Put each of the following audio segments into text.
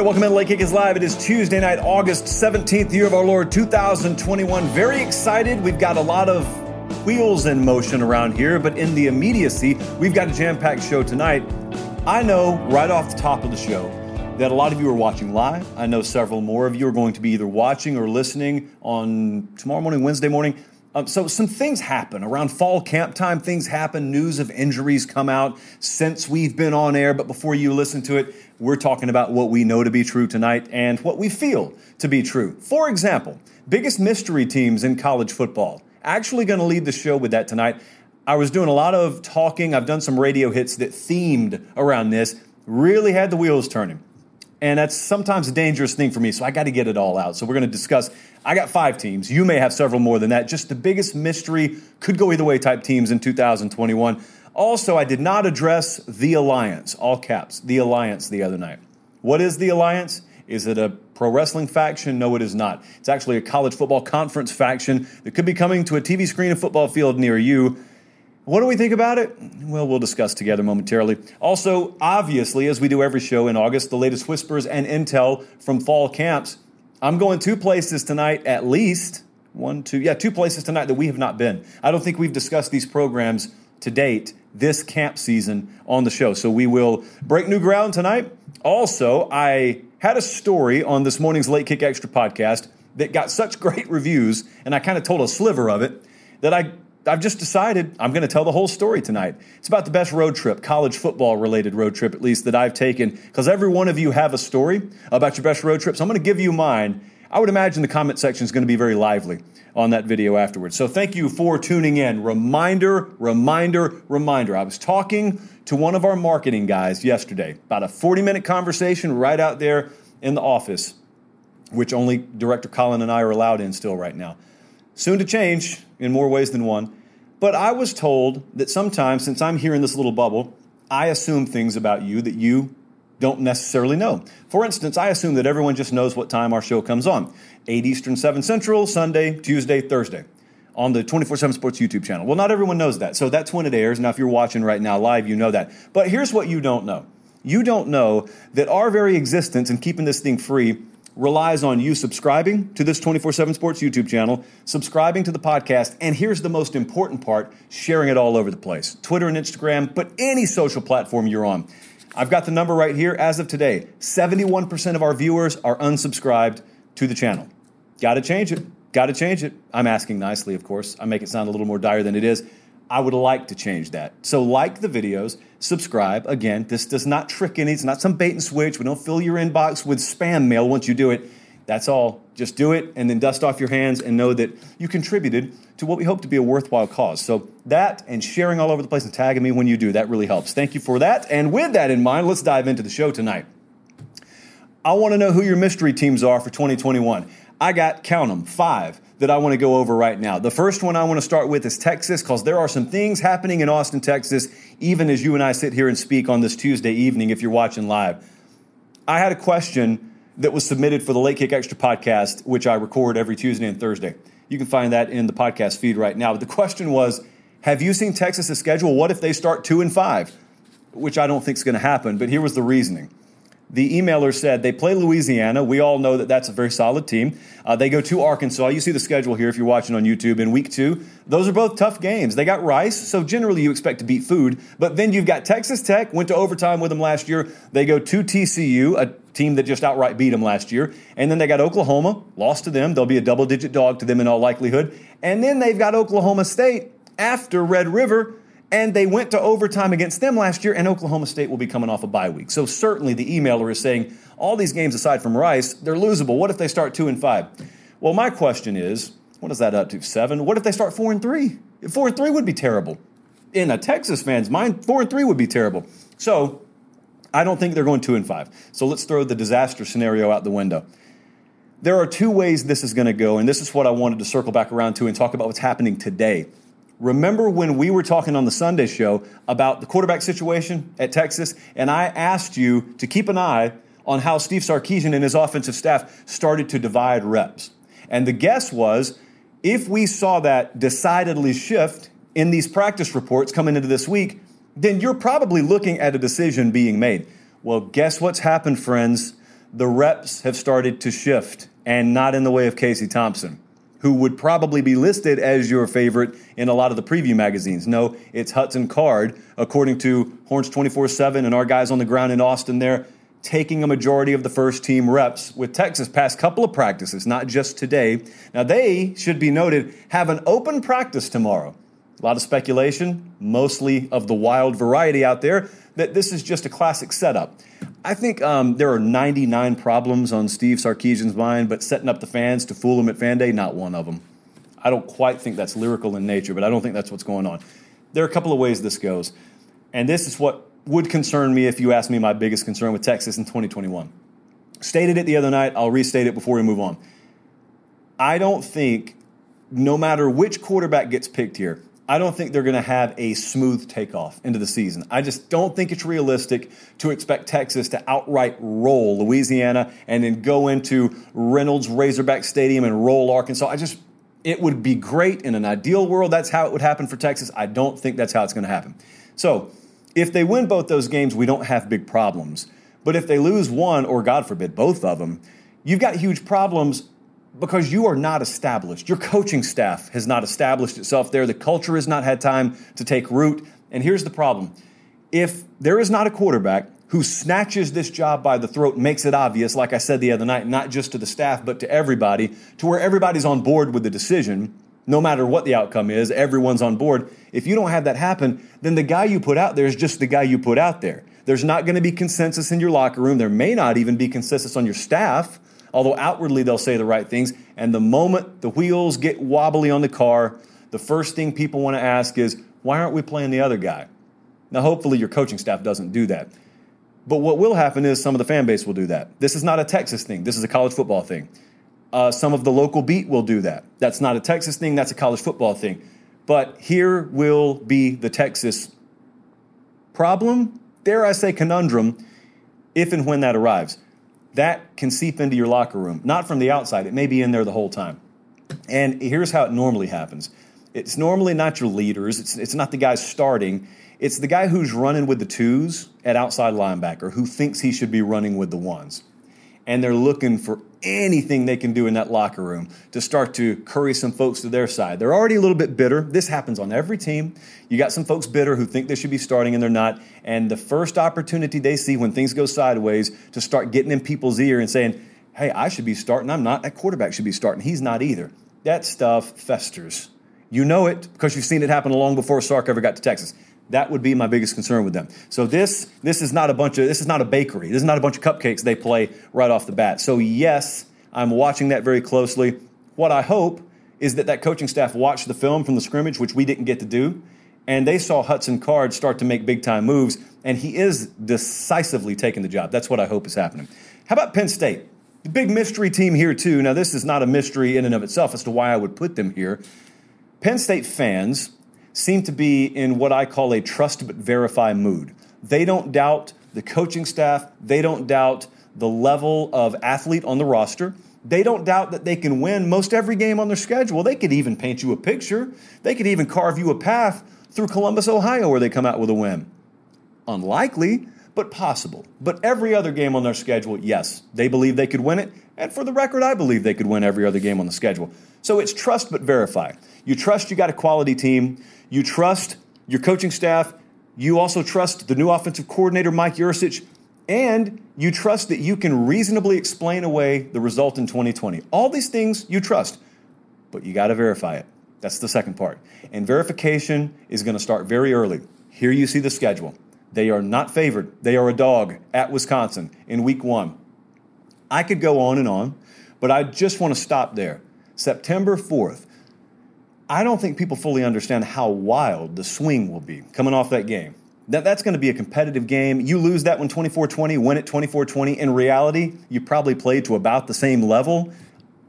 Right, welcome in. Late Kick is live. It is Tuesday night, August 17th, year of our Lord 2021. Very excited. We've got a lot of wheels in motion around here, but in the immediacy, we've got a jam packed show tonight. I know right off the top of the show that a lot of you are watching live. I know several more of you are going to be either watching or listening on tomorrow morning, Wednesday morning. Um, so some things happen around fall camp time. Things happen. News of injuries come out since we've been on air. But before you listen to it, we're talking about what we know to be true tonight and what we feel to be true. For example, biggest mystery teams in college football. Actually, going to lead the show with that tonight. I was doing a lot of talking. I've done some radio hits that themed around this. Really had the wheels turning. And that's sometimes a dangerous thing for me, so I got to get it all out. So we're going to discuss. I got five teams. You may have several more than that. Just the biggest mystery, could go either way type teams in 2021. Also, I did not address the Alliance, all caps, the Alliance the other night. What is the Alliance? Is it a pro wrestling faction? No, it is not. It's actually a college football conference faction that could be coming to a TV screen and football field near you. What do we think about it? Well, we'll discuss together momentarily. Also, obviously, as we do every show in August, the latest whispers and intel from fall camps. I'm going two places tonight, at least. One, two, yeah, two places tonight that we have not been. I don't think we've discussed these programs to date this camp season on the show. So we will break new ground tonight. Also, I had a story on this morning's Late Kick Extra podcast that got such great reviews, and I kind of told a sliver of it that I I've just decided I'm going to tell the whole story tonight. It's about the best road trip, college football related road trip, at least that I've taken, because every one of you have a story about your best road trip. So I'm going to give you mine. I would imagine the comment section is going to be very lively on that video afterwards. So thank you for tuning in. Reminder, reminder, reminder. I was talking to one of our marketing guys yesterday, about a 40 minute conversation right out there in the office, which only Director Colin and I are allowed in still right now. Soon to change in more ways than one. But I was told that sometimes, since I'm here in this little bubble, I assume things about you that you don't necessarily know. For instance, I assume that everyone just knows what time our show comes on 8 Eastern, 7 Central, Sunday, Tuesday, Thursday on the 24 7 Sports YouTube channel. Well, not everyone knows that. So that's when it airs. Now, if you're watching right now live, you know that. But here's what you don't know you don't know that our very existence and keeping this thing free relies on you subscribing to this 24 7 Sports YouTube channel, subscribing to the podcast, and here's the most important part sharing it all over the place Twitter and Instagram, but any social platform you're on. I've got the number right here. As of today, 71% of our viewers are unsubscribed to the channel. Got to change it. Got to change it. I'm asking nicely, of course. I make it sound a little more dire than it is. I would like to change that. So, like the videos, subscribe. Again, this does not trick any, it's not some bait and switch. We don't fill your inbox with spam mail once you do it. That's all. Just do it and then dust off your hands and know that you contributed to what we hope to be a worthwhile cause. So, that and sharing all over the place and tagging me when you do, that really helps. Thank you for that. And with that in mind, let's dive into the show tonight. I want to know who your mystery teams are for 2021. I got, count them, five that I want to go over right now. The first one I want to start with is Texas, because there are some things happening in Austin, Texas, even as you and I sit here and speak on this Tuesday evening if you're watching live. I had a question that was submitted for the Late Kick Extra podcast, which I record every Tuesday and Thursday. You can find that in the podcast feed right now. But the question was Have you seen Texas' schedule? What if they start two and five? Which I don't think is going to happen, but here was the reasoning the emailer said they play Louisiana. We all know that that's a very solid team. Uh, they go to Arkansas. You see the schedule here if you're watching on YouTube in week two. Those are both tough games. They got Rice, so generally you expect to beat food. But then you've got Texas Tech, went to overtime with them last year. They go to TCU, a team that just outright beat them last year. And then they got Oklahoma, lost to them. They'll be a double digit dog to them in all likelihood. And then they've got Oklahoma State after Red River and they went to overtime against them last year, and Oklahoma State will be coming off a bye week. So certainly the emailer is saying all these games aside from Rice, they're losable. What if they start two and five? Well, my question is, what is that up to? Seven? What if they start four and three? Four and three would be terrible. In a Texas fan's mind, four and three would be terrible. So I don't think they're going two and five. So let's throw the disaster scenario out the window. There are two ways this is going to go, and this is what I wanted to circle back around to and talk about what's happening today. Remember when we were talking on the Sunday show about the quarterback situation at Texas, and I asked you to keep an eye on how Steve Sarkisian and his offensive staff started to divide reps. And the guess was if we saw that decidedly shift in these practice reports coming into this week, then you're probably looking at a decision being made. Well, guess what's happened, friends? The reps have started to shift, and not in the way of Casey Thompson who would probably be listed as your favorite in a lot of the preview magazines. No, it's Hudson Card, according to Horns 24 7 and our guys on the ground in Austin there, taking a majority of the first team reps with Texas past couple of practices, not just today. Now, they should be noted have an open practice tomorrow. A lot of speculation, mostly of the wild variety out there, that this is just a classic setup. I think um, there are 99 problems on Steve Sarkisian's mind, but setting up the fans to fool him at fan day, not one of them. I don't quite think that's lyrical in nature, but I don't think that's what's going on. There are a couple of ways this goes. And this is what would concern me if you asked me my biggest concern with Texas in 2021. Stated it the other night, I'll restate it before we move on. I don't think, no matter which quarterback gets picked here, I don't think they're going to have a smooth takeoff into the season. I just don't think it's realistic to expect Texas to outright roll Louisiana and then go into Reynolds Razorback Stadium and roll Arkansas. I just, it would be great in an ideal world. That's how it would happen for Texas. I don't think that's how it's going to happen. So, if they win both those games, we don't have big problems. But if they lose one, or God forbid, both of them, you've got huge problems because you are not established. Your coaching staff has not established itself there. The culture has not had time to take root. And here's the problem if there is not a quarterback who snatches this job by the throat and makes it obvious, like I said the other night, not just to the staff, but to everybody, to where everybody's on board with the decision, no matter what the outcome is, everyone's on board. If you don't have that happen, then the guy you put out there is just the guy you put out there. There's not going to be consensus in your locker room. There may not even be consensus on your staff although outwardly they'll say the right things. And the moment the wheels get wobbly on the car, the first thing people want to ask is, why aren't we playing the other guy? Now, hopefully, your coaching staff doesn't do that. But what will happen is some of the fan base will do that. This is not a Texas thing, this is a college football thing. Uh, some of the local beat will do that. That's not a Texas thing, that's a college football thing. But here will be the Texas problem, dare I say conundrum, if and when that arrives that can seep into your locker room, not from the outside. It may be in there the whole time. And here's how it normally happens it's normally not your leaders, it's, it's not the guy starting, it's the guy who's running with the twos at outside linebacker who thinks he should be running with the ones. And they're looking for anything they can do in that locker room to start to curry some folks to their side. They're already a little bit bitter. This happens on every team. You got some folks bitter who think they should be starting and they're not. And the first opportunity they see when things go sideways to start getting in people's ear and saying, hey, I should be starting. I'm not. That quarterback should be starting. He's not either. That stuff festers. You know it because you've seen it happen long before Sark ever got to Texas. That would be my biggest concern with them. So this this is not a bunch of this is not a bakery. This is not a bunch of cupcakes they play right off the bat. So yes, I'm watching that very closely. What I hope is that that coaching staff watched the film from the scrimmage, which we didn't get to do, and they saw Hudson Card start to make big time moves, and he is decisively taking the job. That's what I hope is happening. How about Penn State? The big mystery team here, too. Now, this is not a mystery in and of itself as to why I would put them here. Penn State fans seem to be in what I call a trust but verify mood. They don't doubt the coaching staff, they don't doubt the level of athlete on the roster. They don't doubt that they can win most every game on their schedule. They could even paint you a picture. They could even carve you a path through Columbus, Ohio, where they come out with a win. Unlikely, but possible. But every other game on their schedule, yes, they believe they could win it. And for the record, I believe they could win every other game on the schedule. So it's trust but verify. You trust you got a quality team. You trust your coaching staff. You also trust the new offensive coordinator, Mike Yurcich, and you trust that you can reasonably explain away the result in 2020. All these things you trust, but you got to verify it. That's the second part. And verification is going to start very early. Here you see the schedule. They are not favored. They are a dog at Wisconsin in week one. I could go on and on, but I just want to stop there. September 4th, I don't think people fully understand how wild the swing will be coming off that game. That, that's going to be a competitive game. You lose that one 24 20, win it 24 20. In reality, you probably played to about the same level.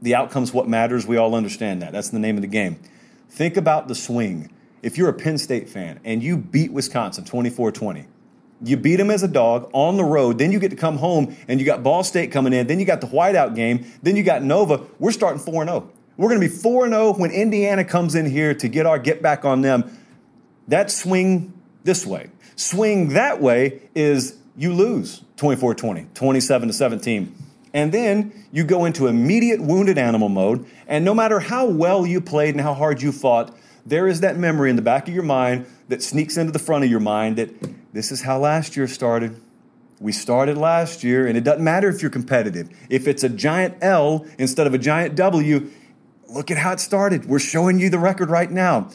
The outcome's what matters. We all understand that. That's the name of the game. Think about the swing. If you're a Penn State fan and you beat Wisconsin 24 20, you beat them as a dog on the road. Then you get to come home and you got Ball State coming in. Then you got the whiteout game. Then you got Nova. We're starting 4 0. We're going to be 4 0 when Indiana comes in here to get our get back on them. That swing this way. Swing that way is you lose 24 20, 27 to 17. And then you go into immediate wounded animal mode. And no matter how well you played and how hard you fought, there is that memory in the back of your mind that sneaks into the front of your mind that this is how last year started. We started last year, and it doesn't matter if you're competitive. If it's a giant L instead of a giant W, look at how it started. We're showing you the record right now.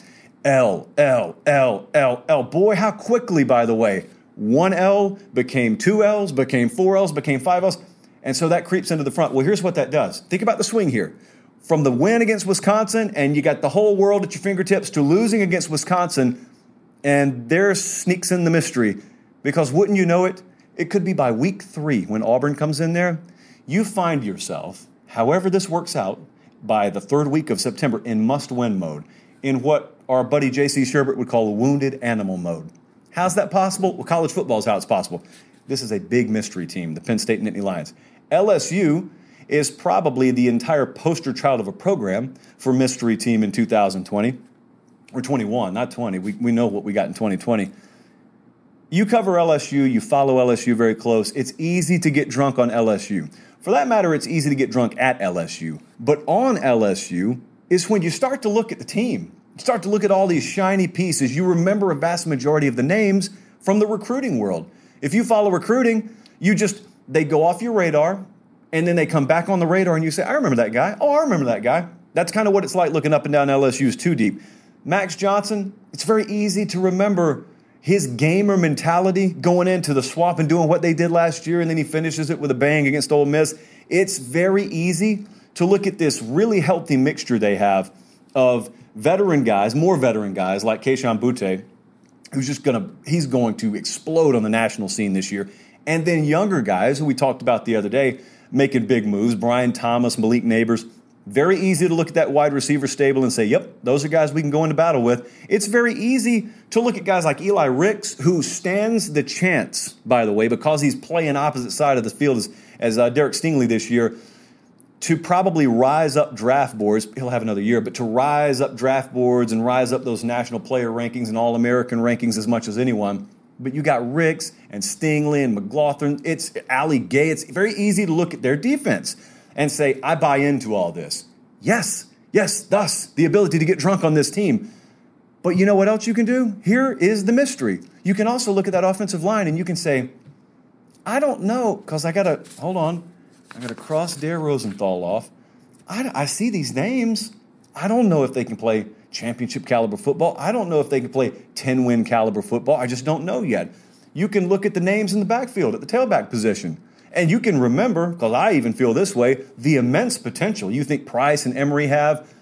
L, L, L, L, L. Boy, how quickly, by the way. One L became two L's, became four L's, became five L's. And so that creeps into the front. Well, here's what that does. Think about the swing here. From the win against Wisconsin, and you got the whole world at your fingertips, to losing against Wisconsin, and there sneaks in the mystery. Because wouldn't you know it? It could be by week three when Auburn comes in there. You find yourself, however this works out, by the third week of September in must win mode, in what our buddy JC Shurburtt would call a wounded animal mode. How's that possible? Well, college football is how it's possible. This is a big mystery team, the Penn State Nittany Lions. LSU is probably the entire poster child of a program for mystery team in 2020 or 21, not 20. We, we know what we got in 2020. You cover LSU, you follow LSU very close. It's easy to get drunk on LSU. For that matter, it's easy to get drunk at LSU. But on LSU is when you start to look at the team, you start to look at all these shiny pieces. You remember a vast majority of the names from the recruiting world. If you follow recruiting, you just, they go off your radar and then they come back on the radar and you say, I remember that guy. Oh, I remember that guy. That's kind of what it's like looking up and down LSU's too deep. Max Johnson, it's very easy to remember his gamer mentality going into the Swamp and doing what they did last year, and then he finishes it with a bang against Ole Miss. It's very easy to look at this really healthy mixture they have of veteran guys, more veteran guys like Kayshon Boutte, who's just gonna he's going to explode on the national scene this year, and then younger guys who we talked about the other day making big moves, Brian Thomas, Malik Nabers very easy to look at that wide receiver stable and say, yep, those are guys we can go into battle with. It's very easy to look at guys like Eli Ricks, who stands the chance, by the way, because he's playing opposite side of the field as, as uh, Derek Stingley this year, to probably rise up draft boards. He'll have another year, but to rise up draft boards and rise up those national player rankings and All American rankings as much as anyone. But you got Ricks and Stingley and McLaughlin. It's Ali Gaye. It's very easy to look at their defense and say, I buy into all this. Yes, yes, thus the ability to get drunk on this team. But you know what else you can do? Here is the mystery. You can also look at that offensive line and you can say, I don't know, because I got to, hold on, I got to cross Dare Rosenthal off. I, I see these names. I don't know if they can play championship caliber football. I don't know if they can play 10 win caliber football. I just don't know yet. You can look at the names in the backfield at the tailback position. And you can remember, because I even feel this way, the immense potential you think Price and Emery have.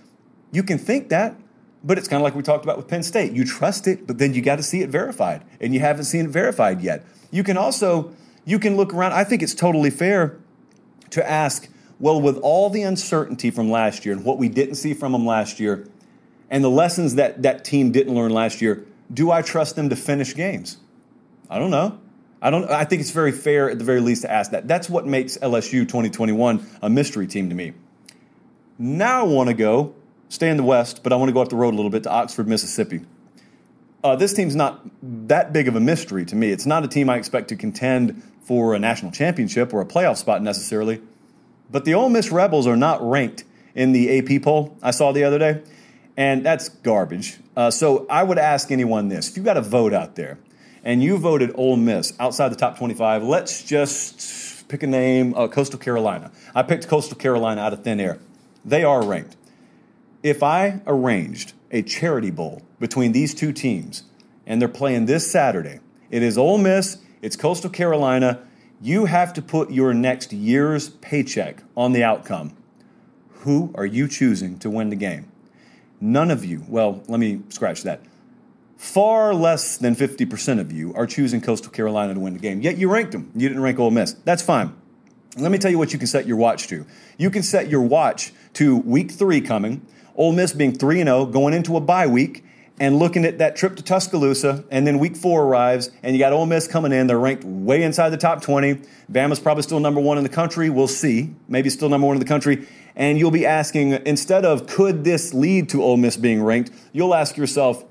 You can think that, but it's kind of like we talked about with Penn State. You trust it, but then you got to see it verified, and you haven't seen it verified yet. You can also you can look around. I think it's totally fair to ask, well, with all the uncertainty from last year and what we didn't see from them last year, and the lessons that that team didn't learn last year, do I trust them to finish games? I don't know. I don't. I think it's very fair, at the very least, to ask that. That's what makes LSU 2021 a mystery team to me. Now I want to go stay in the West, but I want to go up the road a little bit to Oxford, Mississippi. Uh, this team's not that big of a mystery to me. It's not a team I expect to contend for a national championship or a playoff spot necessarily. But the Ole Miss Rebels are not ranked in the AP poll I saw the other day, and that's garbage. Uh, so I would ask anyone this: if you've got a vote out there, and you voted Ole Miss outside the top 25, let's just pick a name uh, Coastal Carolina. I picked Coastal Carolina out of thin air. They are ranked. If I arranged a charity bowl between these two teams and they're playing this Saturday, it is Ole Miss, it's Coastal Carolina. You have to put your next year's paycheck on the outcome. Who are you choosing to win the game? None of you, well, let me scratch that far less than 50% of you are choosing Coastal Carolina to win the game. Yet you ranked them. You didn't rank Ole Miss. That's fine. Let me tell you what you can set your watch to. You can set your watch to week three coming, Ole Miss being 3 0, going into a bye week, and looking at that trip to Tuscaloosa, and then week four arrives, and you got Ole Miss coming in. They're ranked way inside the top 20. Bama's probably still number one in the country. We'll see. Maybe still number one in the country. And you'll be asking, instead of could this lead to Ole Miss being ranked, you'll ask yourself,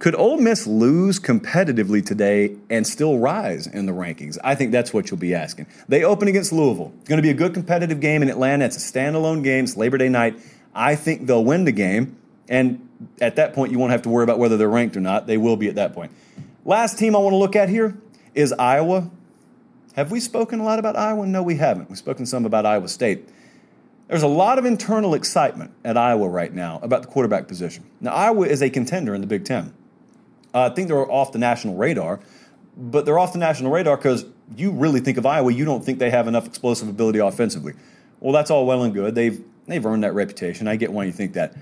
could Ole Miss lose competitively today and still rise in the rankings? I think that's what you'll be asking. They open against Louisville. It's going to be a good competitive game in Atlanta. It's a standalone game. It's Labor Day night. I think they'll win the game. And at that point, you won't have to worry about whether they're ranked or not. They will be at that point. Last team I want to look at here is Iowa. Have we spoken a lot about Iowa? No, we haven't. We've spoken some about Iowa State. There's a lot of internal excitement at Iowa right now about the quarterback position. Now, Iowa is a contender in the Big Ten. Uh, I think they're off the national radar, but they're off the national radar because you really think of Iowa, you don't think they have enough explosive ability offensively. Well, that's all well and good. They've they've earned that reputation. I get why you think that.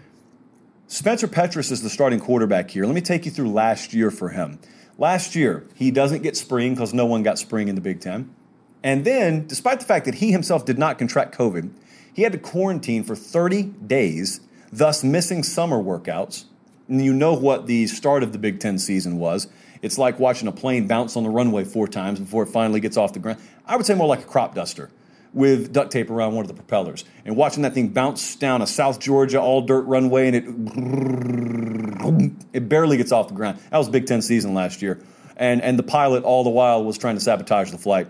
Spencer Petras is the starting quarterback here. Let me take you through last year for him. Last year, he doesn't get spring because no one got spring in the Big Ten. And then, despite the fact that he himself did not contract COVID, he had to quarantine for 30 days, thus missing summer workouts. And you know what the start of the Big Ten season was. It's like watching a plane bounce on the runway four times before it finally gets off the ground. I would say more like a crop duster with duct tape around one of the propellers and watching that thing bounce down a South Georgia all dirt runway and it it barely gets off the ground. That was Big Ten season last year, and and the pilot all the while was trying to sabotage the flight.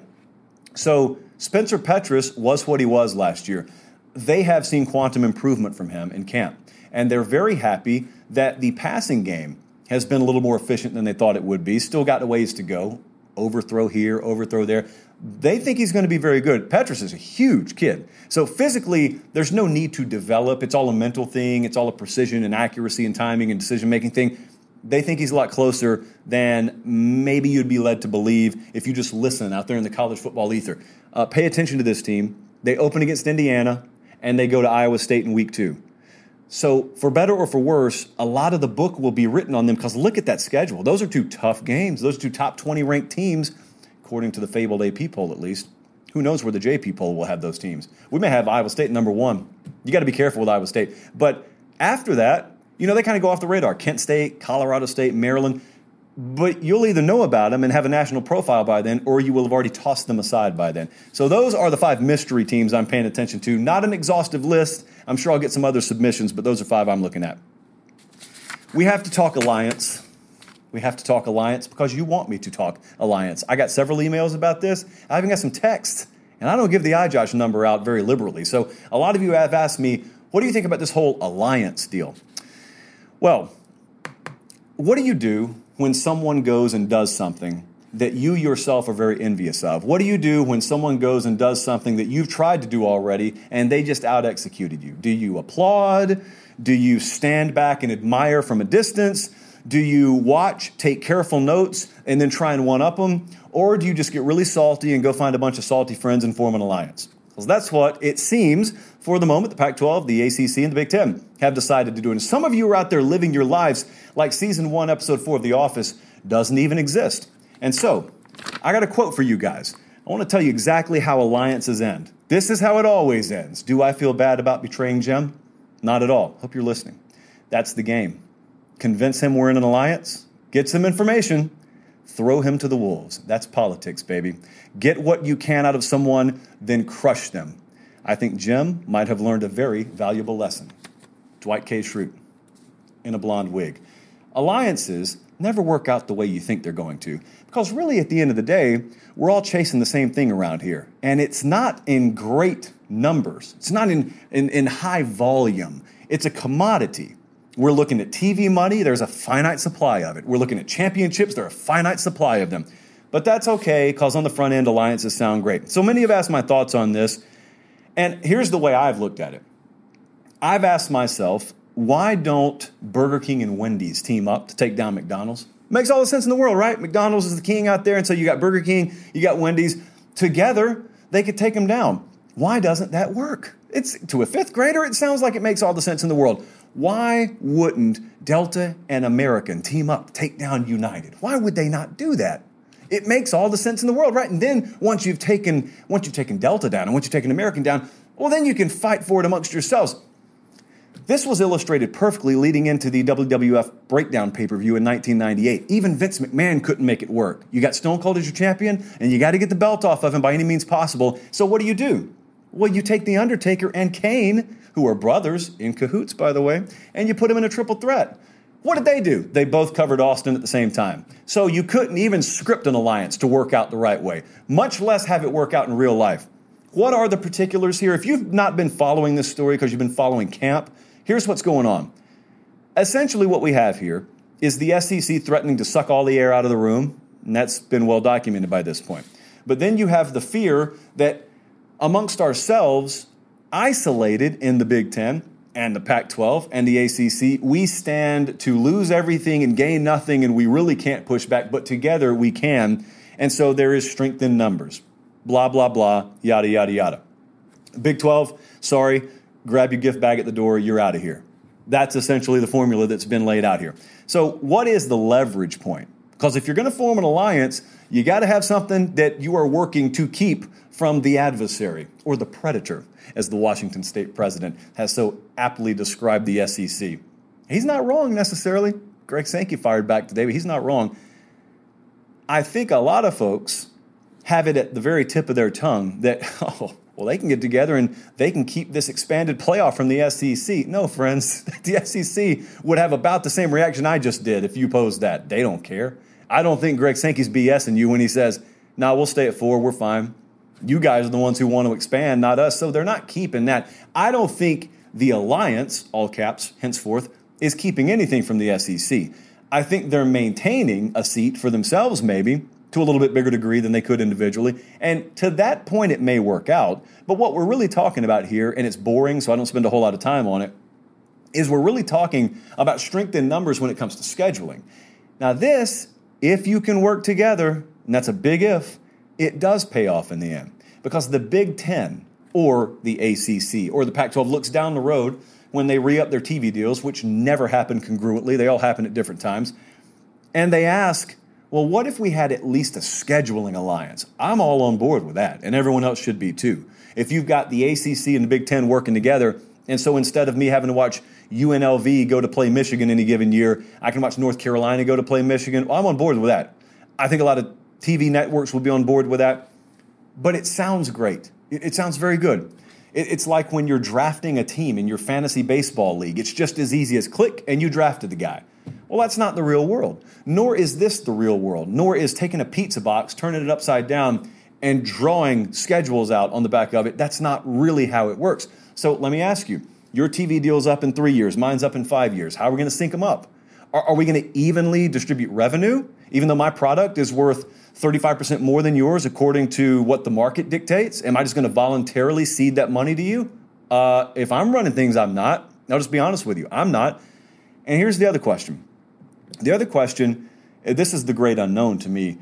So Spencer Petras was what he was last year. They have seen quantum improvement from him in camp, and they're very happy that the passing game has been a little more efficient than they thought it would be. Still got a ways to go. Overthrow here, overthrow there they think he's going to be very good. Petras is a huge kid. So physically, there's no need to develop. It's all a mental thing, it's all a precision and accuracy and timing and decision making thing. They think he's a lot closer than maybe you'd be led to believe if you just listen out there in the college football ether. Uh, pay attention to this team. They open against Indiana and they go to Iowa State in week two. So, for better or for worse, a lot of the book will be written on them because look at that schedule. Those are two tough games. Those two top 20 ranked teams according to the fabled AP poll at least. Who knows where the JP poll will have those teams? We may have Iowa State number one. You got to be careful with Iowa State. But after that, you know, they kind of go off the radar. Kent State, Colorado State, Maryland. But you'll either know about them and have a national profile by then, or you will have already tossed them aside by then. So those are the five mystery teams I'm paying attention to. Not an exhaustive list. I'm sure I'll get some other submissions, but those are five I'm looking at. We have to talk alliance we have to talk alliance because you want me to talk alliance. I got several emails about this. I even got some texts, and I don't give the iJosh number out very liberally. So a lot of you have asked me, what do you think about this whole alliance deal? Well, what do you do when someone goes and does something that you yourself are very envious of? What do you do when someone goes and does something that you've tried to do already and they just out executed you? Do you applaud? Do you stand back and admire from a distance? Do you watch, take careful notes, and then try and one up them? Or do you just get really salty and go find a bunch of salty friends and form an alliance? That's what it seems for the moment the Pac 12, the ACC, and the Big Ten have decided to do. And some of you are out there living your lives like season one, episode four of The Office doesn't even exist. And so, I got a quote for you guys. I want to tell you exactly how alliances end. This is how it always ends. Do I feel bad about betraying Jim? Not at all. Hope you're listening. That's the game convince him we're in an alliance, get some information, throw him to the wolves. That's politics, baby. Get what you can out of someone, then crush them. I think Jim might have learned a very valuable lesson. Dwight K. Schrute in a blonde wig. Alliances never work out the way you think they're going to. Because really, at the end of the day, we're all chasing the same thing around here. And it's not in great numbers, it's not in, in, in high volume, it's a commodity. We're looking at TV money, there's a finite supply of it. We're looking at championships, there's a finite supply of them. But that's okay, because on the front end, alliances sound great. So many have asked my thoughts on this, and here's the way I've looked at it. I've asked myself, why don't Burger King and Wendy's team up to take down McDonald's? Makes all the sense in the world, right? McDonald's is the king out there, and so you got Burger King, you got Wendy's. Together, they could take them down. Why doesn't that work? It's to a fifth grader, it sounds like it makes all the sense in the world. Why wouldn't Delta and American team up, take down United? Why would they not do that? It makes all the sense in the world, right? And then once you've taken once you've taken Delta down and once you've taken American down, well, then you can fight for it amongst yourselves. This was illustrated perfectly leading into the WWF Breakdown pay per view in 1998. Even Vince McMahon couldn't make it work. You got Stone Cold as your champion, and you got to get the belt off of him by any means possible. So, what do you do? Well, you take The Undertaker and Kane, who are brothers, in cahoots, by the way, and you put them in a triple threat. What did they do? They both covered Austin at the same time. So you couldn't even script an alliance to work out the right way, much less have it work out in real life. What are the particulars here? If you've not been following this story because you've been following camp, here's what's going on. Essentially, what we have here is the SEC threatening to suck all the air out of the room, and that's been well documented by this point. But then you have the fear that amongst ourselves, isolated in the Big Ten and the Pac 12 and the ACC, we stand to lose everything and gain nothing, and we really can't push back, but together we can. And so there is strength in numbers. Blah, blah, blah, yada, yada, yada. Big 12, sorry, grab your gift bag at the door, you're out of here. That's essentially the formula that's been laid out here. So, what is the leverage point? Because if you're going to form an alliance, you got to have something that you are working to keep from the adversary or the predator, as the Washington state president has so aptly described the SEC. He's not wrong necessarily. Greg Sankey fired back today, but he's not wrong. I think a lot of folks have it at the very tip of their tongue that, oh, well, they can get together and they can keep this expanded playoff from the SEC. No, friends, the SEC would have about the same reaction I just did if you posed that. They don't care. I don't think Greg Sankey's BSing you when he says, nah, we'll stay at four, we're fine. You guys are the ones who want to expand, not us. So they're not keeping that. I don't think the alliance, all caps, henceforth, is keeping anything from the SEC. I think they're maintaining a seat for themselves, maybe to a little bit bigger degree than they could individually. And to that point, it may work out. But what we're really talking about here, and it's boring, so I don't spend a whole lot of time on it, is we're really talking about strength in numbers when it comes to scheduling. Now, this, if you can work together, and that's a big if, it does pay off in the end because the Big Ten or the ACC or the Pac 12 looks down the road when they re up their TV deals, which never happen congruently, they all happen at different times, and they ask, well, what if we had at least a scheduling alliance? I'm all on board with that, and everyone else should be too. If you've got the ACC and the Big Ten working together, and so instead of me having to watch UNLV go to play Michigan any given year, I can watch North Carolina go to play Michigan. Well, I'm on board with that. I think a lot of TV networks will be on board with that. But it sounds great. It, it sounds very good. It, it's like when you're drafting a team in your fantasy baseball league. It's just as easy as click and you drafted the guy. Well, that's not the real world. Nor is this the real world. Nor is taking a pizza box, turning it upside down, and drawing schedules out on the back of it. That's not really how it works. So let me ask you your TV deal's up in three years, mine's up in five years. How are we going to sync them up? Are, are we going to evenly distribute revenue? Even though my product is worth 35% more than yours according to what the market dictates? Am I just going to voluntarily cede that money to you? Uh, if I'm running things, I'm not. I'll just be honest with you. I'm not. And here's the other question. The other question, this is the great unknown to me,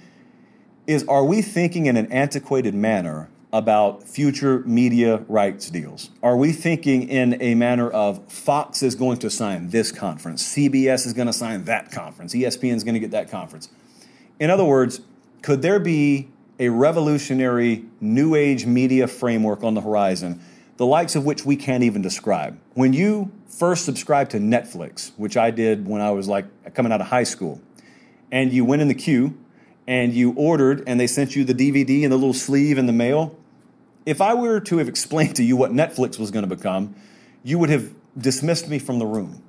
is are we thinking in an antiquated manner about future media rights deals? Are we thinking in a manner of Fox is going to sign this conference, CBS is going to sign that conference, ESPN is going to get that conference? In other words, could there be a revolutionary new age media framework on the horizon, the likes of which we can't even describe? When you first subscribed to Netflix, which I did when I was like coming out of high school, and you went in the queue and you ordered and they sent you the DVD and the little sleeve in the mail, if I were to have explained to you what Netflix was going to become, you would have dismissed me from the room.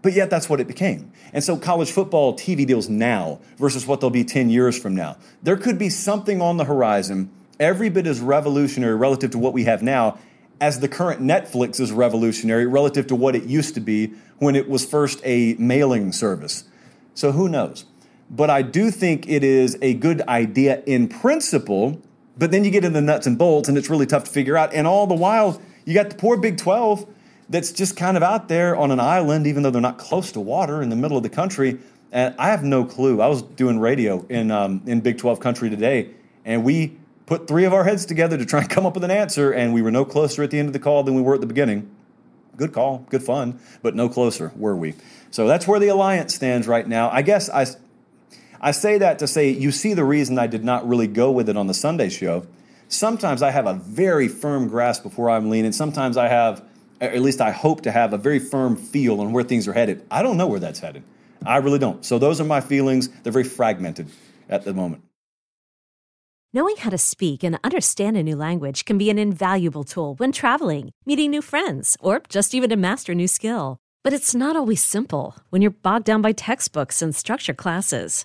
But yet, that's what it became. And so, college football TV deals now versus what they'll be 10 years from now. There could be something on the horizon every bit as revolutionary relative to what we have now as the current Netflix is revolutionary relative to what it used to be when it was first a mailing service. So, who knows? But I do think it is a good idea in principle, but then you get into the nuts and bolts and it's really tough to figure out. And all the while, you got the poor Big 12 that's just kind of out there on an island, even though they're not close to water in the middle of the country. And I have no clue. I was doing radio in um, in Big 12 country today, and we put three of our heads together to try and come up with an answer, and we were no closer at the end of the call than we were at the beginning. Good call, good fun, but no closer were we. So that's where the alliance stands right now. I guess I, I say that to say you see the reason I did not really go with it on the Sunday show. Sometimes I have a very firm grasp before I'm leaning. Sometimes I have, at least I hope to have, a very firm feel on where things are headed. I don't know where that's headed. I really don't. So those are my feelings. They're very fragmented at the moment. Knowing how to speak and understand a new language can be an invaluable tool when traveling, meeting new friends, or just even to master a new skill. But it's not always simple when you're bogged down by textbooks and structure classes.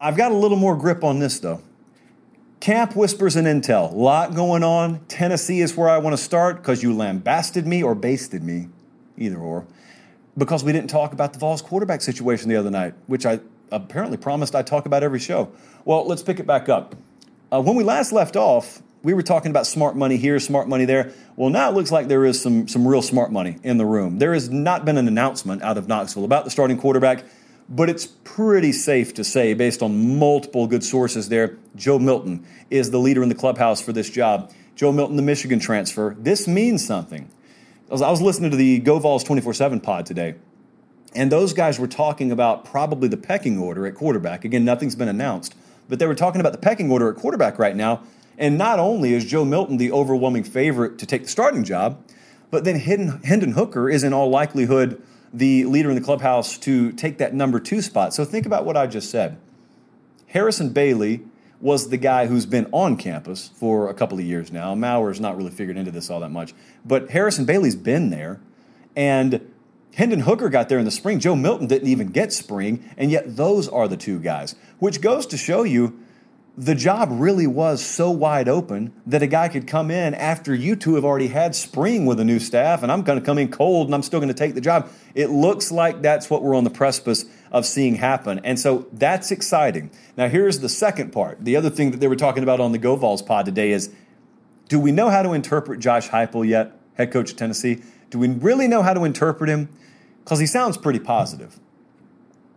I've got a little more grip on this though. Camp whispers and intel. Lot going on. Tennessee is where I want to start because you lambasted me or basted me, either or, because we didn't talk about the Vols quarterback situation the other night, which I apparently promised I'd talk about every show. Well, let's pick it back up. Uh, when we last left off, we were talking about smart money here, smart money there. Well, now it looks like there is some, some real smart money in the room. There has not been an announcement out of Knoxville about the starting quarterback but it's pretty safe to say, based on multiple good sources there, Joe Milton is the leader in the clubhouse for this job. Joe Milton, the Michigan transfer. This means something. I was, listening to the GoVols 24 7 pod today, and those guys were talking about probably the pecking order at quarterback. Again, nothing's been announced, but they were talking about the pecking order at quarterback right now. And not only is Joe Milton the overwhelming favorite to take the starting job, but then Hendon Hooker is in all likelihood the leader in the clubhouse to take that number two spot. So think about what I just said. Harrison Bailey was the guy who's been on campus for a couple of years now. Maurer's not really figured into this all that much, but Harrison Bailey's been there, and Hendon Hooker got there in the spring. Joe Milton didn't even get spring, and yet those are the two guys, which goes to show you the job really was so wide open that a guy could come in after you two have already had spring with a new staff, and I'm going to come in cold and I'm still going to take the job. It looks like that's what we're on the precipice of seeing happen. And so that's exciting. Now, here's the second part. The other thing that they were talking about on the GoVols pod today is do we know how to interpret Josh Heupel yet, head coach of Tennessee? Do we really know how to interpret him? Because he sounds pretty positive.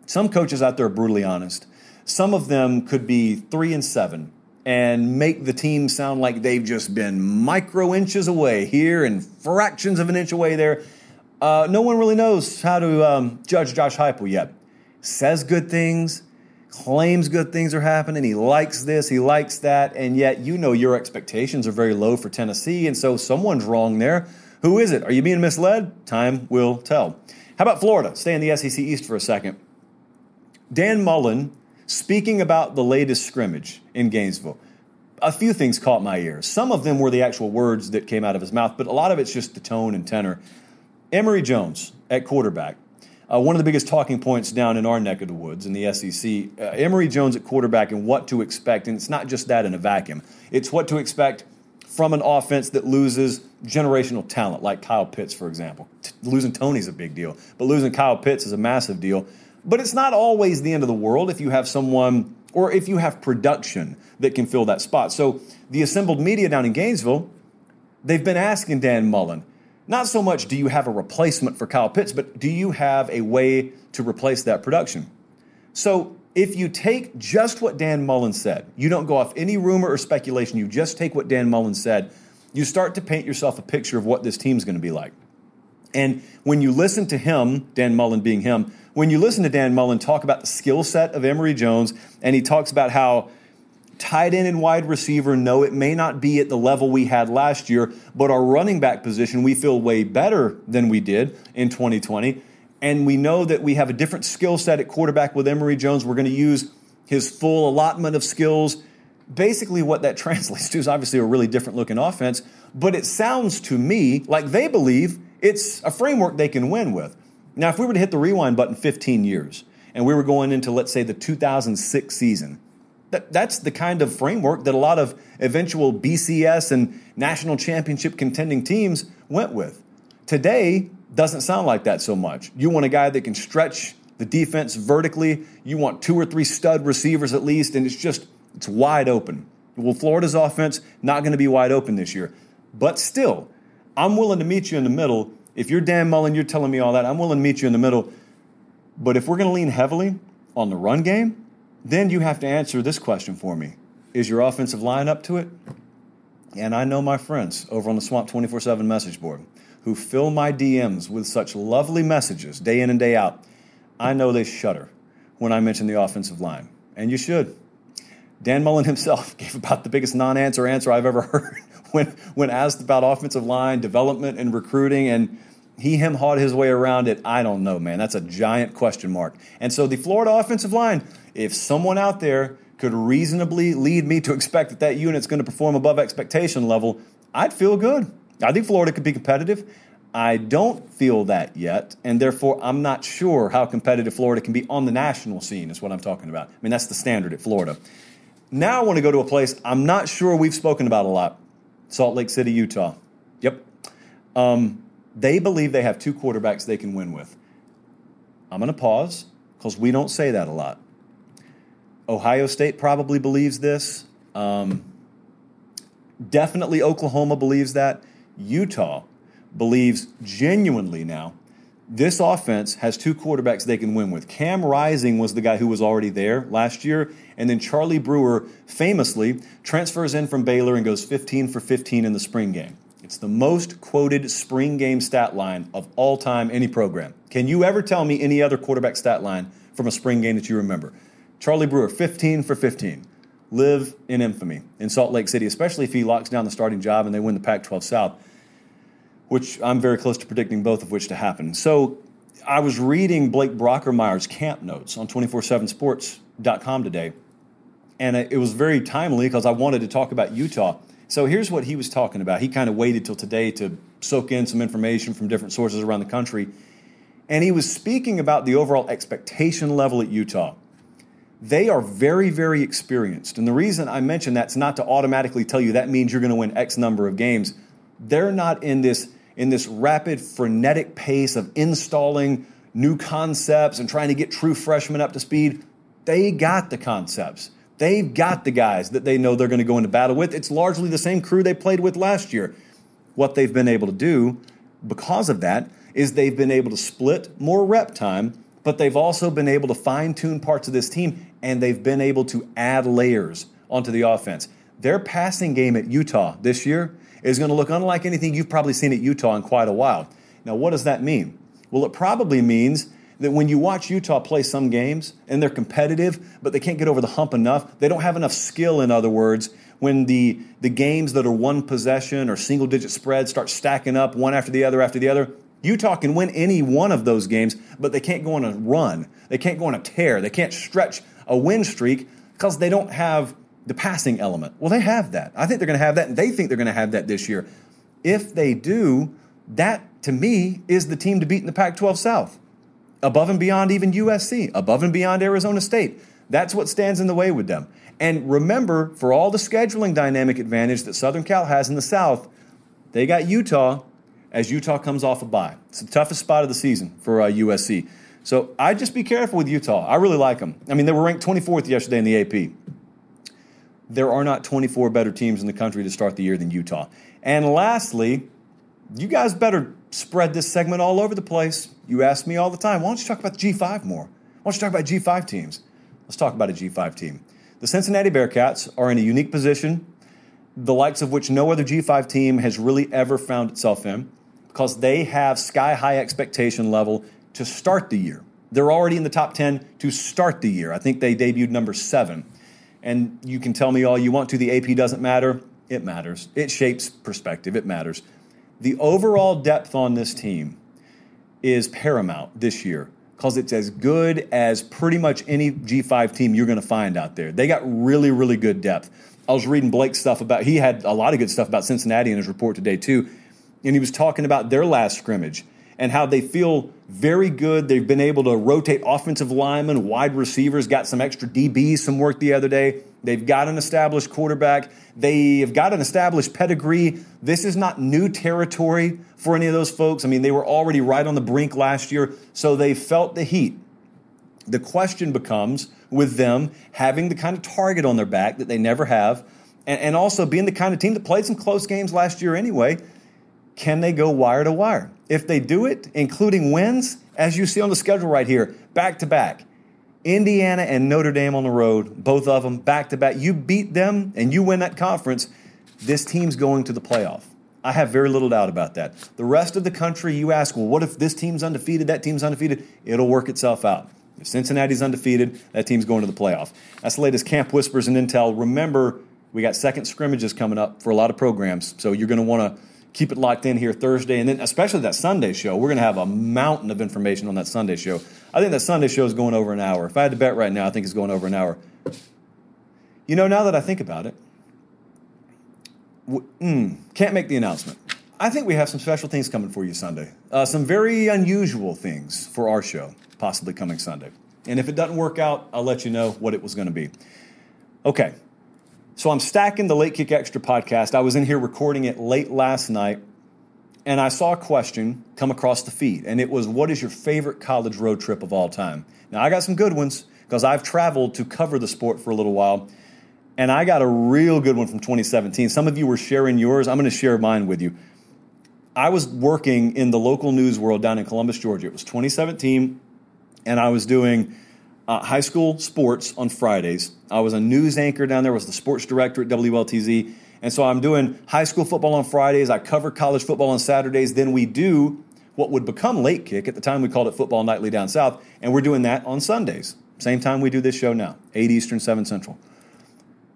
Some coaches out there are brutally honest. Some of them could be three and seven and make the team sound like they've just been micro inches away here and fractions of an inch away there. Uh, no one really knows how to um, judge Josh Heupel yet. Says good things, claims good things are happening. He likes this, he likes that, and yet you know your expectations are very low for Tennessee, and so someone's wrong there. Who is it? Are you being misled? Time will tell. How about Florida? Stay in the SEC East for a second. Dan Mullen speaking about the latest scrimmage in Gainesville, a few things caught my ear. Some of them were the actual words that came out of his mouth, but a lot of it's just the tone and tenor. Emory Jones at quarterback. Uh, one of the biggest talking points down in our neck of the woods in the SEC. Uh, Emory Jones at quarterback and what to expect. And it's not just that in a vacuum, it's what to expect from an offense that loses generational talent, like Kyle Pitts, for example. T- losing Toney's a big deal, but losing Kyle Pitts is a massive deal. But it's not always the end of the world if you have someone or if you have production that can fill that spot. So the assembled media down in Gainesville, they've been asking Dan Mullen, not so much do you have a replacement for Kyle Pitts, but do you have a way to replace that production? So if you take just what Dan Mullen said, you don't go off any rumor or speculation, you just take what Dan Mullen said, you start to paint yourself a picture of what this team's going to be like. And when you listen to him, Dan Mullen being him, when you listen to Dan Mullen talk about the skill set of Emory Jones, and he talks about how tight end and wide receiver, no, it may not be at the level we had last year, but our running back position, we feel way better than we did in 2020. And we know that we have a different skill set at quarterback with Emory Jones. We're going to use his full allotment of skills. Basically, what that translates to is obviously a really different looking offense, but it sounds to me like they believe it's a framework they can win with. Now, if we were to hit the rewind button 15 years and we were going into, let's say, the 2006 season, that, that's the kind of framework that a lot of eventual BCS and national championship contending teams went with. Today doesn't sound like that so much. You want a guy that can stretch the defense vertically. You want two or three stud receivers at least, and it's just it's wide open. Well, Florida's offense not going to be wide open this year, but still, I'm willing to meet you in the middle. If you're Dan Mullen, you're telling me all that. I'm willing to meet you in the middle. But if we're going to lean heavily on the run game, then you have to answer this question for me Is your offensive line up to it? And I know my friends over on the Swamp 24 7 message board who fill my DMs with such lovely messages day in and day out. I know they shudder when I mention the offensive line. And you should. Dan Mullen himself gave about the biggest non answer answer I've ever heard when, when asked about offensive line development and recruiting. And he him hawed his way around it. I don't know, man. That's a giant question mark. And so the Florida offensive line, if someone out there could reasonably lead me to expect that that unit's going to perform above expectation level, I'd feel good. I think Florida could be competitive. I don't feel that yet, and therefore I'm not sure how competitive Florida can be on the national scene, is what I'm talking about. I mean, that's the standard at Florida. Now I want to go to a place I'm not sure we've spoken about a lot Salt Lake City, Utah. Yep. Um, they believe they have two quarterbacks they can win with. I'm going to pause because we don't say that a lot. Ohio State probably believes this. Um, definitely Oklahoma believes that. Utah believes genuinely now this offense has two quarterbacks they can win with. Cam Rising was the guy who was already there last year, and then Charlie Brewer famously transfers in from Baylor and goes 15 for 15 in the spring game. It's the most quoted spring game stat line of all time, any program. Can you ever tell me any other quarterback stat line from a spring game that you remember? Charlie Brewer, 15 for 15. Live in infamy in Salt Lake City, especially if he locks down the starting job and they win the Pac 12 South, which I'm very close to predicting both of which to happen. So I was reading Blake Brockermeyer's camp notes on 247sports.com today, and it was very timely because I wanted to talk about Utah. So here's what he was talking about. He kind of waited till today to soak in some information from different sources around the country. And he was speaking about the overall expectation level at Utah they are very, very experienced. And the reason I mention that's not to automatically tell you that means you're going to win X number of games. They're not in this in this rapid, frenetic pace of installing new concepts and trying to get true freshmen up to speed. They got the concepts. They've got the guys that they know they're going to go into battle with. It's largely the same crew they played with last year. What they've been able to do because of that is they've been able to split more rep time but they've also been able to fine tune parts of this team and they've been able to add layers onto the offense. Their passing game at Utah this year is going to look unlike anything you've probably seen at Utah in quite a while. Now, what does that mean? Well, it probably means that when you watch Utah play some games and they're competitive, but they can't get over the hump enough, they don't have enough skill, in other words, when the, the games that are one possession or single digit spreads start stacking up one after the other after the other, Utah can win any one of those games, but they can't go on a run. They can't go on a tear. They can't stretch a win streak because they don't have the passing element. Well, they have that. I think they're going to have that, and they think they're going to have that this year. If they do, that to me is the team to beat in the Pac 12 South, above and beyond even USC, above and beyond Arizona State. That's what stands in the way with them. And remember, for all the scheduling dynamic advantage that Southern Cal has in the South, they got Utah as Utah comes off a bye. It's the toughest spot of the season for uh, USC. So I'd just be careful with Utah. I really like them. I mean, they were ranked 24th yesterday in the AP. There are not 24 better teams in the country to start the year than Utah. And lastly, you guys better spread this segment all over the place. You ask me all the time, why don't you talk about the G5 more? Why don't you talk about G5 teams? Let's talk about a G5 team. The Cincinnati Bearcats are in a unique position, the likes of which no other G5 team has really ever found itself in because they have sky high expectation level to start the year. They're already in the top 10 to start the year. I think they debuted number seven. And you can tell me all you want to, the AP doesn't matter. It matters. It shapes perspective. It matters. The overall depth on this team is paramount this year because it's as good as pretty much any G5 team you're going to find out there. They got really, really good depth. I was reading Blake's stuff about, he had a lot of good stuff about Cincinnati in his report today, too. And he was talking about their last scrimmage and how they feel very good. They've been able to rotate offensive linemen, wide receivers, got some extra DBs, some work the other day. They've got an established quarterback. They have got an established pedigree. This is not new territory for any of those folks. I mean, they were already right on the brink last year, so they felt the heat. The question becomes with them having the kind of target on their back that they never have, and, and also being the kind of team that played some close games last year anyway. Can they go wire to wire? If they do it, including wins, as you see on the schedule right here, back to back, Indiana and Notre Dame on the road, both of them back to back. You beat them and you win that conference, this team's going to the playoff. I have very little doubt about that. The rest of the country, you ask, well, what if this team's undefeated, that team's undefeated? It'll work itself out. If Cincinnati's undefeated, that team's going to the playoff. That's the latest camp whispers and intel. Remember, we got second scrimmages coming up for a lot of programs, so you're going to want to keep it locked in here Thursday, and then especially that Sunday show. We're going to have a mountain of information on that Sunday show. I think that Sunday show is going over an hour. If I had to bet right now, I think it's going over an hour. You know, now that I think about it, mm, can't make the announcement. I think we have some special things coming for you Sunday. Uh, some very unusual things for our show, possibly coming Sunday. And if it doesn't work out, I'll let you know what it was going to be. Okay, so I'm stacking the Late Kick Extra podcast. I was in here recording it late last night, and I saw a question come across the feed, and it was, What is your favorite college road trip of all time? Now, I got some good ones because I've traveled to cover the sport for a little while, and I got a real good one from 2017. Some of you were sharing yours. I'm going to share mine with you. I was working in the local news world down in Columbus, Georgia. It was 2017, and I was doing uh, high school sports on Fridays. I was a news anchor down there, was the sports director at WLTZ. And so I'm doing high school football on Fridays. I cover college football on Saturdays. Then we do what would become late kick. At the time, we called it football nightly down south. And we're doing that on Sundays. Same time we do this show now, 8 Eastern, 7 Central.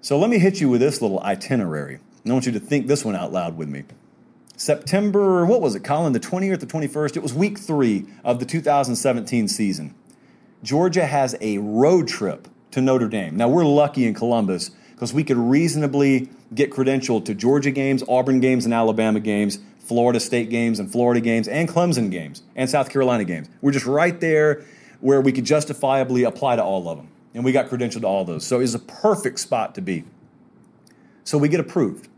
So let me hit you with this little itinerary. And I want you to think this one out loud with me. September, what was it, Colin? The 20th or the 21st? It was week three of the 2017 season. Georgia has a road trip to Notre Dame. Now, we're lucky in Columbus because we could reasonably get credentialed to Georgia games, Auburn games, and Alabama games, Florida State games, and Florida games, and Clemson games, and South Carolina games. We're just right there where we could justifiably apply to all of them. And we got credentialed to all those. So it's a perfect spot to be. So we get approved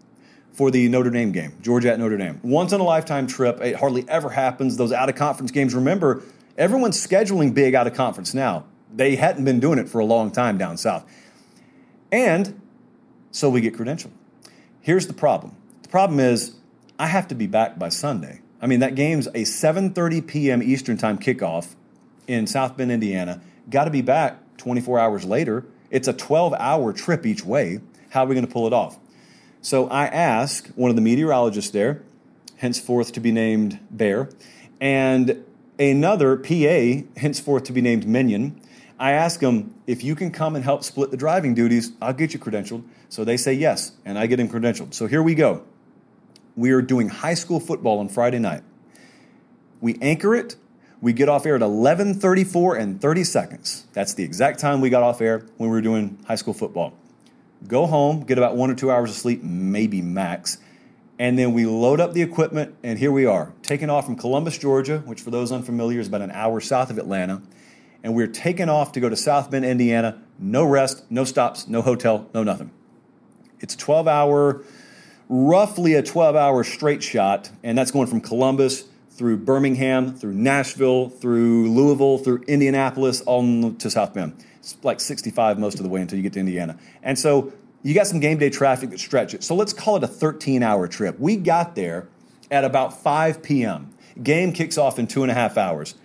for the Notre Dame game, Georgia at Notre Dame. Once in a lifetime trip. It hardly ever happens. Those out of conference games, remember, Everyone's scheduling big out of conference now. They hadn't been doing it for a long time down south. And so we get credentialed. Here's the problem. The problem is I have to be back by Sunday. I mean, that game's a 7:30 p.m. Eastern Time kickoff in South Bend, Indiana. Got to be back 24 hours later. It's a 12-hour trip each way. How are we going to pull it off? So I ask one of the meteorologists there, henceforth to be named Bear, and another PA, henceforth to be named Minion. I ask them, if you can come and help split the driving duties, I'll get you credentialed. So they say yes, and I get them credentialed. So here we go. We are doing high school football on Friday night. We anchor it. We get off air at 11:34 and 30 seconds. That's the exact time we got off air when we were doing high school football. Go home, get about one or two hours of sleep, maybe max, and then we load up the equipment, and here we are, taking off from Columbus, Georgia, which for those unfamiliar is about an hour south of Atlanta. And we're taking off to go to South Bend, Indiana. No rest, no stops, no hotel, no nothing. It's 12 hour, roughly a 12 hour straight shot, and that's going from Columbus through Birmingham, through Nashville, through Louisville, through Indianapolis, on to South Bend. It's like 65 most of the way until you get to Indiana. And so you got some game day traffic that stretch it. So let's call it a 13 hour trip. We got there at about 5 p.m. Game kicks off in two and a half hours.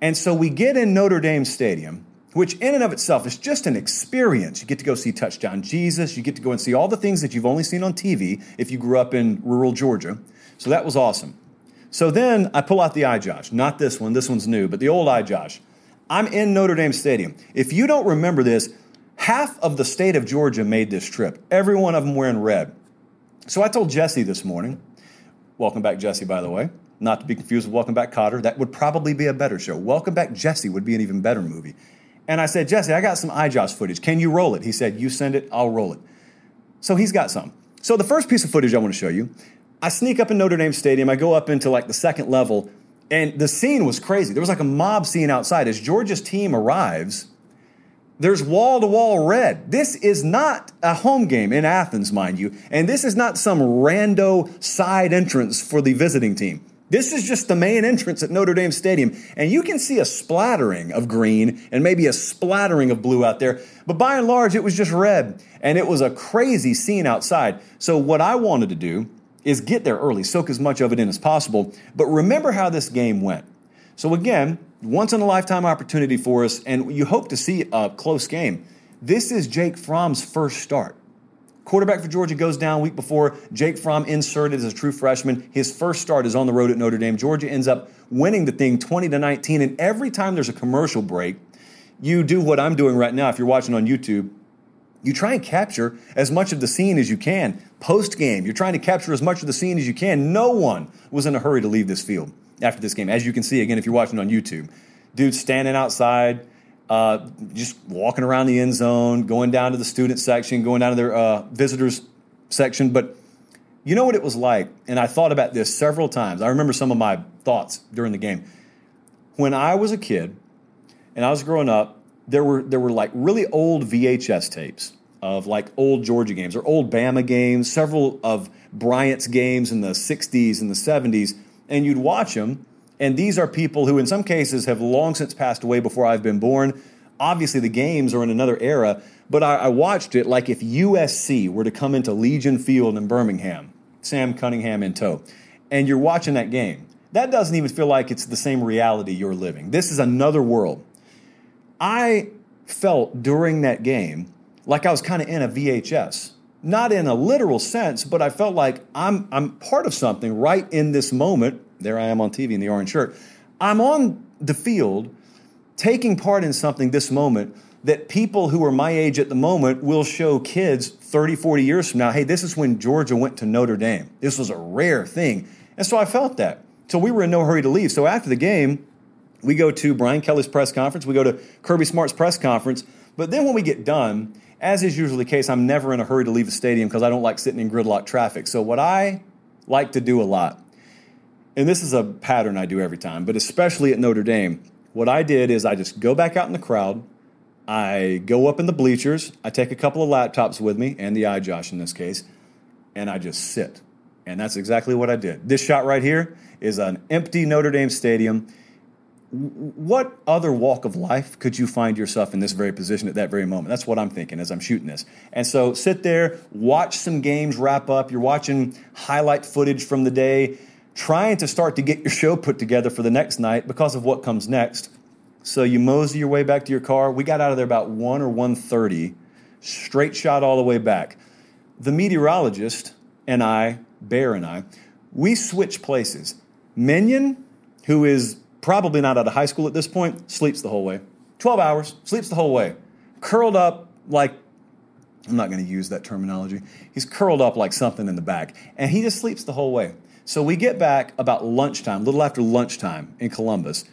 And so we get in Notre Dame Stadium, which in and of itself is just an experience. You get to go see Touchdown Jesus. You get to go and see all the things that you've only seen on TV if you grew up in rural Georgia. So that was awesome. So then I pull out the iJosh, not this one, this one's new, but the old iJosh. I'm in Notre Dame Stadium. If you don't remember this, half of the state of Georgia made this trip, every one of them wearing red. So I told Jesse this morning, welcome back, Jesse, by the way, not to be confused with Welcome Back, Kotter. That would probably be a better show. Welcome Back, Jesse would be an even better movie. And I said, Jesse, I got some iJosh footage. Can you roll it? He said, You send it, I'll roll it. So he's got some. So the first piece of footage I want to show you, I sneak up in Notre Dame Stadium. I go up into like the second level, and the scene was crazy. There was like a mob scene outside. As Georgia's team arrives, there's wall to wall red. This is not a home game in Athens, mind you, and this is not some rando side entrance for the visiting team. This is just the main entrance at Notre Dame Stadium, and you can see a splattering of green and maybe a splattering of blue out there, but by and large, it was just red, and it was a crazy scene outside. So, what I wanted to do is get there early, soak as much of it in as possible, but remember how this game went. So, again, once in a lifetime opportunity for us, and you hope to see a close game. This is Jake Fromm's first start. Quarterback for Georgia goes down week before. Jake Fromm inserted as a true freshman. His first start is on the road at Notre Dame. Georgia ends up winning the thing 20 to 19. And every time there's a commercial break, you do what I'm doing right now if you're watching on YouTube. You try and capture as much of the scene as you can. Post game, you're trying to capture as much of the scene as you can. No one was in a hurry to leave this field after this game. As you can see, again, if you're watching on YouTube, dudes standing outside uh, just walking around the end zone, going down to the student section, going down to their uh, visitors section. But you know what it was like? And I thought about this several times. I remember some of my thoughts during the game. When I was a kid and I was growing up, there were there were like really old VHS tapes of like old Georgia games or old Bama games, several of Bryant's games in the 60s and the 70s, and you'd watch them and these are people who, in some cases, have long since passed away before I've been born. Obviously, the games are in another era, but I, I watched it like if USC were to come into Legion Field in Birmingham, Sam Cunningham in tow, and you're watching that game. That doesn't even feel like it's the same reality you're living. This is another world. I felt during that game like I was kind of in a VHS. Not in a literal sense, but I felt like I'm, I'm part of something right in this moment there I am on TV in the orange shirt. I'm on the field taking part in something this moment that people who are my age at the moment will show kids 30, 40 years from now hey, this is when Georgia went to Notre Dame. This was a rare thing. And so I felt that. So we were in no hurry to leave. So after the game, we go to Brian Kelly's press conference, we go to Kirby Smart's press conference. But then when we get done, as is usually the case, I'm never in a hurry to leave the stadium because I don't like sitting in gridlock traffic. So what I like to do a lot and this is a pattern I do every time, but especially at Notre Dame, what I did is I just go back out in the crowd. I go up in the bleachers. I take a couple of laptops with me, and the iJosh in this case, and I just sit. And that's exactly what I did. This shot right here is an empty Notre Dame stadium. What other walk of life could you find yourself in this very position at that very moment? That's what I'm thinking as I'm shooting this. And so sit there, watch some games wrap up. You're watching highlight footage from the day trying to start to get your show put together for the next night because of what comes next. So you mosey your way back to your car. We got out of there about 1 or 1.30, straight shot all the way back. The meteorologist and I, Bear and I, we switch places. Minion, who is probably not out of high school at this point, sleeps the whole way. 12 hours, sleeps the whole way. Curled up like, I'm not going to use that terminology. He's curled up like something in the back, and he just sleeps the whole way. So we get back about lunchtime, a little after lunchtime in Columbus,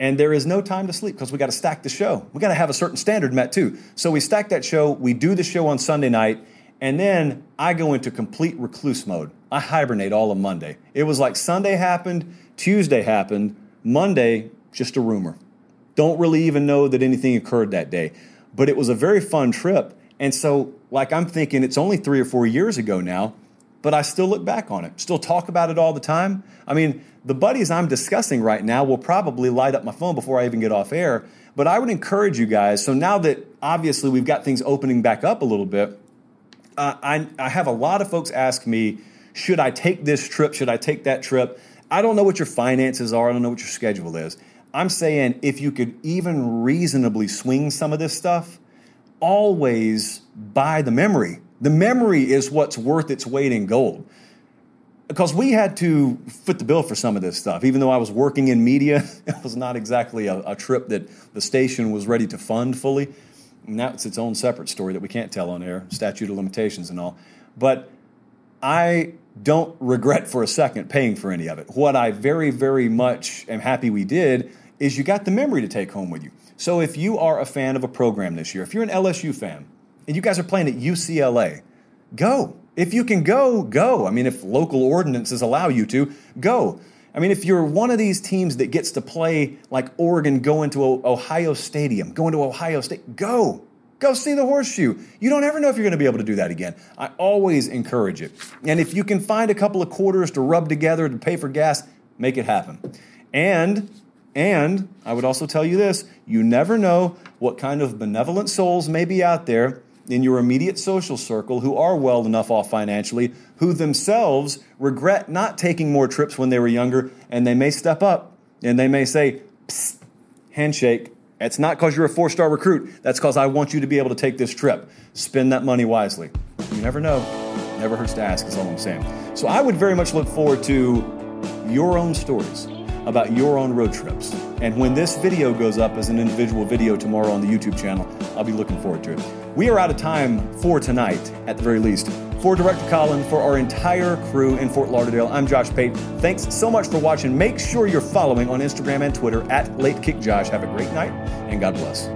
and there is no time to sleep because we got to stack the show. We got to have a certain standard met too. So we stack that show, we do the show on Sunday night, and then I go into complete recluse mode. I hibernate all of Monday. It was like Sunday happened, Tuesday happened, Monday, just a rumor. Don't really even know that anything occurred that day. But it was a very fun trip. And so, like, I'm thinking it's only three or four years ago now but I still look back on it, still talk about it all the time. I mean, the buddies I'm discussing right now will probably light up my phone before I even get off air. But I would encourage you guys. So now that obviously we've got things opening back up a little bit, uh, I, I have a lot of folks ask me, should I take this trip? Should I take that trip? I don't know what your finances are. I don't know what your schedule is. I'm saying if you could even reasonably swing some of this stuff, always buy the memory the memory is what's worth its weight in gold. because we had to foot the bill for some of this stuff. Even though I was working in media, it was not exactly a, a trip that the station was ready to fund fully. And that's its own separate story that we can't tell on air, statute of limitations and all. But I don't regret for a second paying for any of it. What I very, very much am happy we did is you got the memory to take home with you. So if you are a fan of a program this year, if you're an LSU fan and you guys are playing at UCLA, go. If you can go, go. I mean, if local ordinances allow you to, go. I mean, if you're one of these teams that gets to play like Oregon going to Ohio Stadium, going to Ohio State, go. Go see the horseshoe. You don't ever know if you're going to be able to do that again. I always encourage it. And if you can find a couple of quarters to rub together to pay for gas, make it happen. And and I would also tell you this, you never know what kind of benevolent souls may be out there in your immediate social circle who are well enough off financially, who themselves regret not taking more trips when they were younger, and they may step up and they may say, handshake, it's not because you're a four star recruit. That's because I want you to be able to take this trip. Spend that money wisely. You never know. Never hurts to ask, is all I'm saying. So I would very much look forward to your own stories about your own road trips. And when this video goes up as an individual video tomorrow on the YouTube channel, I'll be looking forward to it. We are out of time for tonight, at the very least. For Director Colin, for our entire crew in Fort Lauderdale, I'm Josh Pate. Thanks so much for watching. Make sure you're following on Instagram and Twitter at Late Kick Josh. Have a great night and God bless.